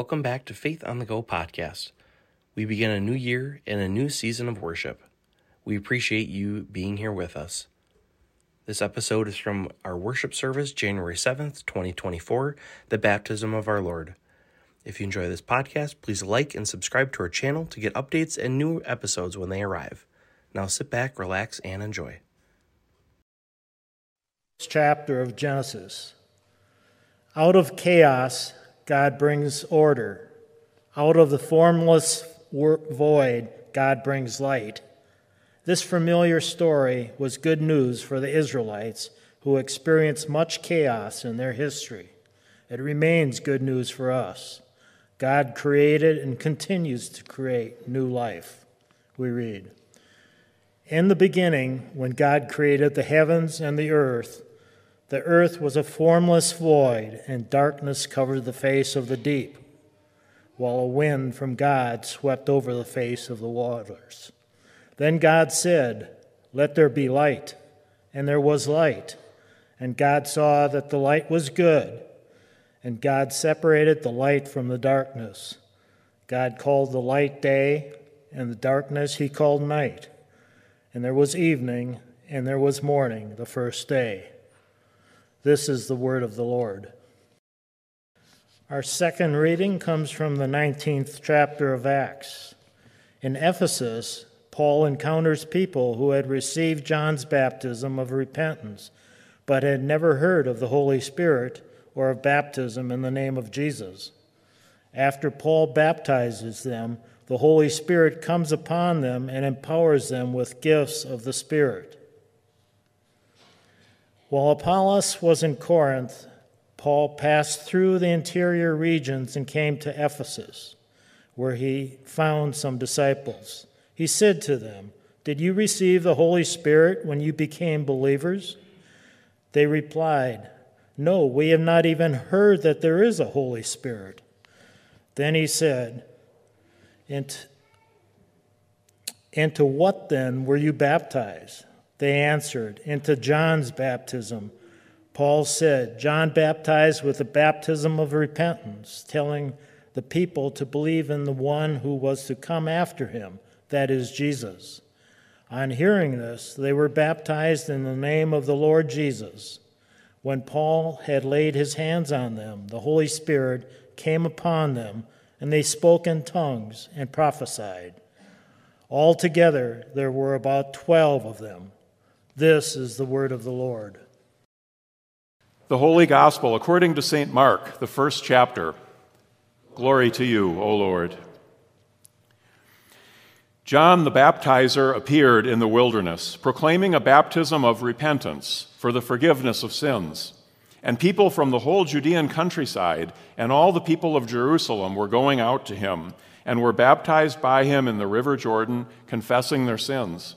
Welcome back to Faith on the Go podcast. We begin a new year and a new season of worship. We appreciate you being here with us. This episode is from our worship service, January 7th, 2024, the baptism of our Lord. If you enjoy this podcast, please like and subscribe to our channel to get updates and new episodes when they arrive. Now sit back, relax, and enjoy. This Chapter of Genesis. Out of chaos, God brings order. Out of the formless void, God brings light. This familiar story was good news for the Israelites who experienced much chaos in their history. It remains good news for us. God created and continues to create new life. We read In the beginning, when God created the heavens and the earth, the earth was a formless void, and darkness covered the face of the deep, while a wind from God swept over the face of the waters. Then God said, Let there be light. And there was light. And God saw that the light was good. And God separated the light from the darkness. God called the light day, and the darkness he called night. And there was evening, and there was morning the first day. This is the word of the Lord. Our second reading comes from the 19th chapter of Acts. In Ephesus, Paul encounters people who had received John's baptism of repentance, but had never heard of the Holy Spirit or of baptism in the name of Jesus. After Paul baptizes them, the Holy Spirit comes upon them and empowers them with gifts of the Spirit. While Apollos was in Corinth, Paul passed through the interior regions and came to Ephesus, where he found some disciples. He said to them, Did you receive the Holy Spirit when you became believers? They replied, No, we have not even heard that there is a Holy Spirit. Then he said, "And to what then were you baptized? They answered, Into John's baptism. Paul said, John baptized with the baptism of repentance, telling the people to believe in the one who was to come after him, that is, Jesus. On hearing this, they were baptized in the name of the Lord Jesus. When Paul had laid his hands on them, the Holy Spirit came upon them, and they spoke in tongues and prophesied. Altogether, there were about twelve of them. This is the word of the Lord. The Holy Gospel according to St. Mark, the first chapter. Glory to you, O Lord. John the Baptizer appeared in the wilderness, proclaiming a baptism of repentance for the forgiveness of sins. And people from the whole Judean countryside and all the people of Jerusalem were going out to him and were baptized by him in the river Jordan, confessing their sins.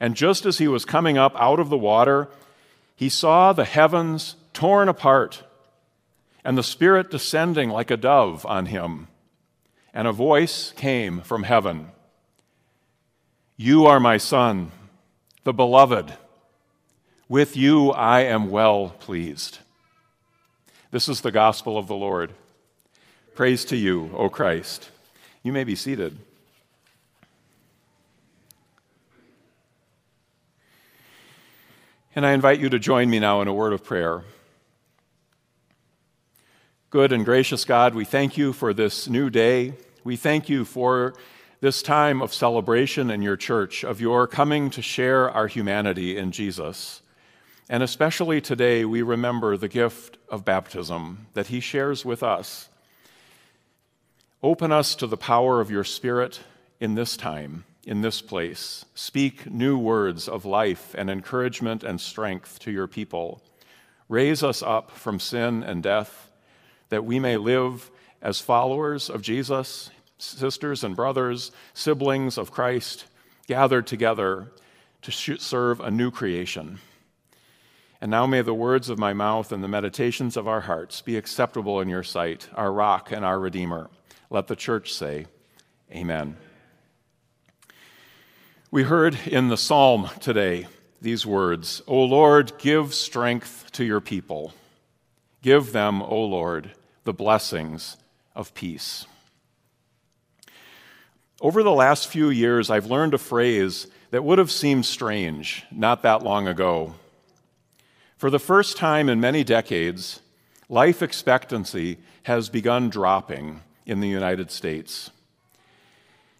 And just as he was coming up out of the water, he saw the heavens torn apart and the Spirit descending like a dove on him. And a voice came from heaven You are my Son, the Beloved. With you I am well pleased. This is the gospel of the Lord. Praise to you, O Christ. You may be seated. And I invite you to join me now in a word of prayer. Good and gracious God, we thank you for this new day. We thank you for this time of celebration in your church, of your coming to share our humanity in Jesus. And especially today, we remember the gift of baptism that he shares with us. Open us to the power of your Spirit in this time in this place. Speak new words of life and encouragement and strength to your people. Raise us up from sin and death that we may live as followers of Jesus sisters and brothers, siblings of Christ, gathered together to serve a new creation. And now may the words of my mouth and the meditations of our hearts be acceptable in your sight, our rock and our redeemer. Let the church say, Amen. We heard in the psalm today these words O Lord, give strength to your people. Give them, O Lord, the blessings of peace. Over the last few years, I've learned a phrase that would have seemed strange not that long ago. For the first time in many decades, life expectancy has begun dropping in the United States.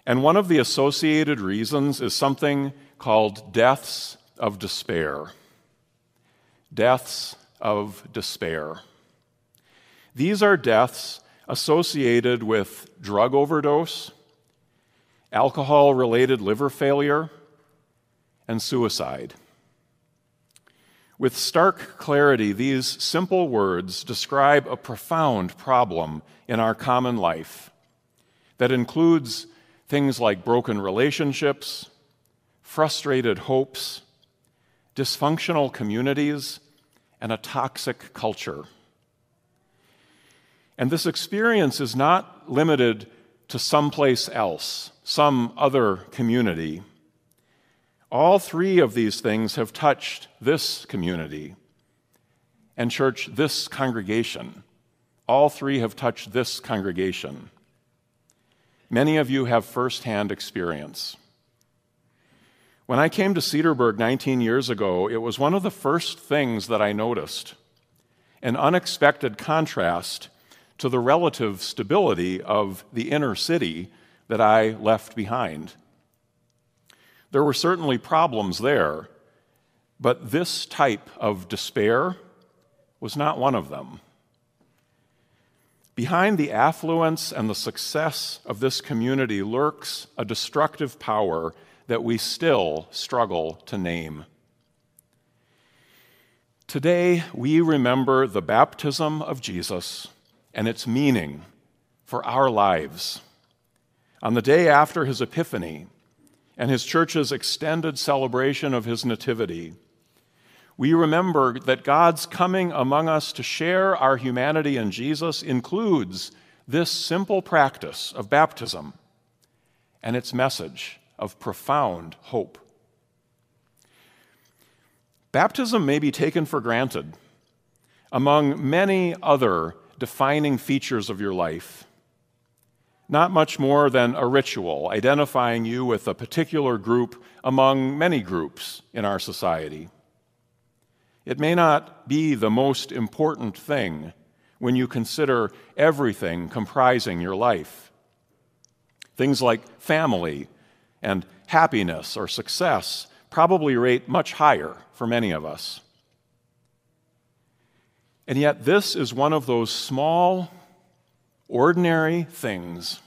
And one of the associated reasons is something called deaths of despair. Deaths of despair. These are deaths associated with drug overdose, alcohol related liver failure, and suicide. With stark clarity, these simple words describe a profound problem in our common life that includes things like broken relationships, frustrated hopes, dysfunctional communities, and a toxic culture. And this experience is not limited to someplace else, some other community. All three of these things have touched this community and, church, this congregation. All three have touched this congregation. Many of you have firsthand experience. When I came to Cedarburg 19 years ago, it was one of the first things that I noticed an unexpected contrast to the relative stability of the inner city that I left behind. There were certainly problems there, but this type of despair was not one of them. Behind the affluence and the success of this community lurks a destructive power that we still struggle to name. Today, we remember the baptism of Jesus and its meaning for our lives. On the day after his Epiphany and his church's extended celebration of his Nativity, we remember that God's coming among us to share our humanity in Jesus includes this simple practice of baptism and its message of profound hope. Baptism may be taken for granted among many other defining features of your life. Not much more than a ritual identifying you with a particular group among many groups in our society. It may not be the most important thing when you consider everything comprising your life. Things like family and happiness or success probably rate much higher for many of us. And yet, this is one of those small, ordinary things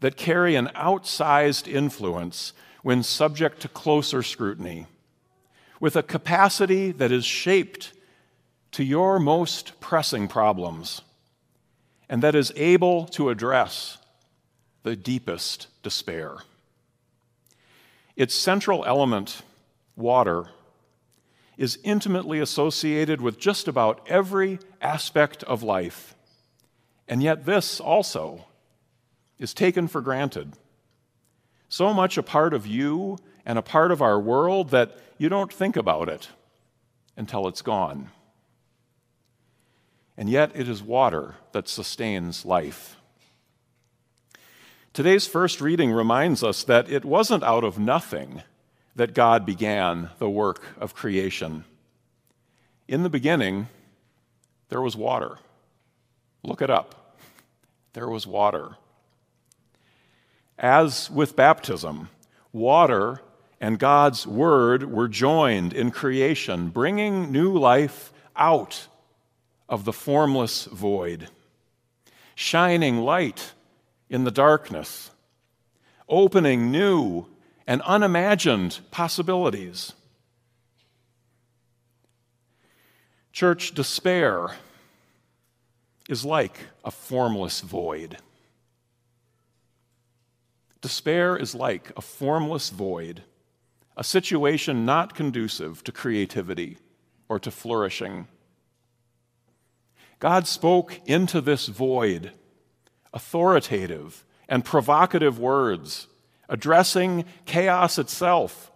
that carry an outsized influence when subject to closer scrutiny, with a capacity that is shaped to your most pressing problems, and that is able to address the deepest despair. Its central element, water, is intimately associated with just about every aspect of life. And yet, this also is taken for granted. So much a part of you and a part of our world that you don't think about it until it's gone. And yet, it is water that sustains life. Today's first reading reminds us that it wasn't out of nothing that God began the work of creation. In the beginning, there was water. Look it up. There was water. As with baptism, water and God's word were joined in creation, bringing new life out of the formless void, shining light in the darkness, opening new and unimagined possibilities. Church, despair is like a formless void. despair is like a formless void, a situation not conducive to creativity or to flourishing. God spoke into this void authoritative and provocative words, addressing chaos itself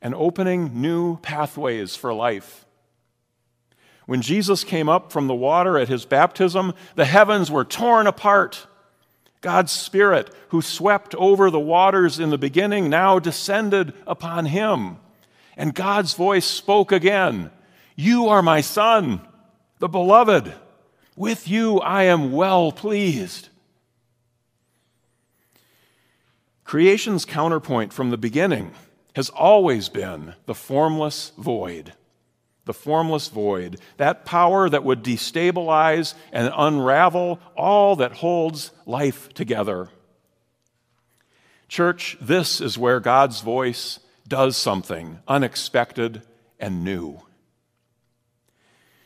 and opening new pathways for life. When Jesus came up from the water at his baptism, the heavens were torn apart. God's Spirit, who swept over the waters in the beginning, now descended upon him. And God's voice spoke again You are my Son, the beloved. With you I am well pleased. Creation's counterpoint from the beginning has always been the formless void. The formless void, that power that would destabilize and unravel all that holds life together. Church, this is where God's voice does something unexpected and new.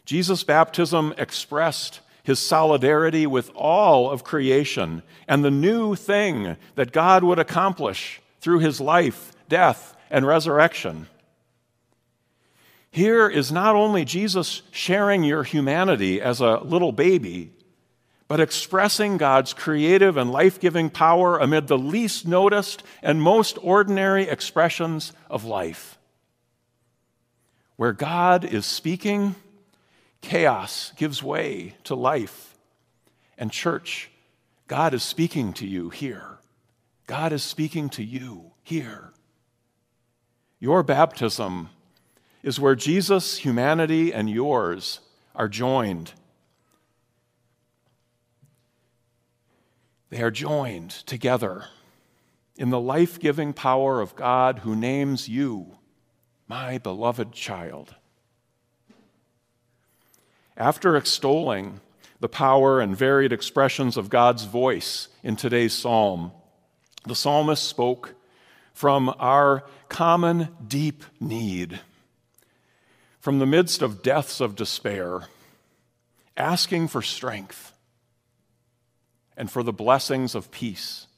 Jesus' baptism expressed his solidarity with all of creation and the new thing that God would accomplish through his life, death, and resurrection. Here is not only Jesus sharing your humanity as a little baby, but expressing God's creative and life giving power amid the least noticed and most ordinary expressions of life. Where God is speaking, chaos gives way to life. And, church, God is speaking to you here. God is speaking to you here. Your baptism is where Jesus' humanity and yours are joined. They are joined together in the life giving power of God who names you, my beloved child. After extolling the power and varied expressions of God's voice in today's psalm, the psalmist spoke from our common deep need, from the midst of deaths of despair, asking for strength and for the blessings of peace.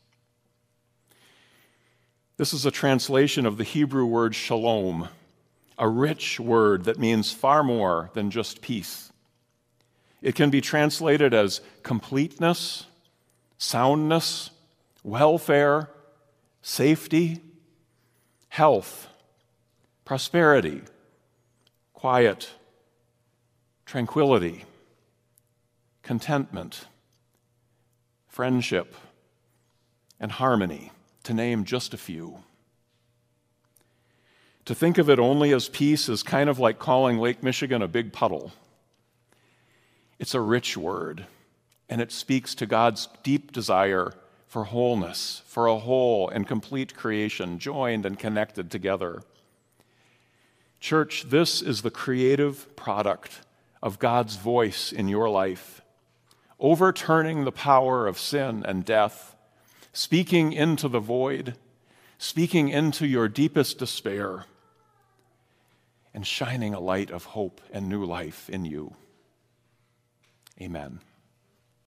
This is a translation of the Hebrew word shalom, a rich word that means far more than just peace. It can be translated as completeness, soundness, welfare, safety, health, prosperity, quiet, tranquility, contentment, friendship, and harmony, to name just a few. To think of it only as peace is kind of like calling Lake Michigan a big puddle. It's a rich word, and it speaks to God's deep desire for wholeness, for a whole and complete creation, joined and connected together. Church, this is the creative product of God's voice in your life, overturning the power of sin and death, speaking into the void, speaking into your deepest despair, and shining a light of hope and new life in you. Amen.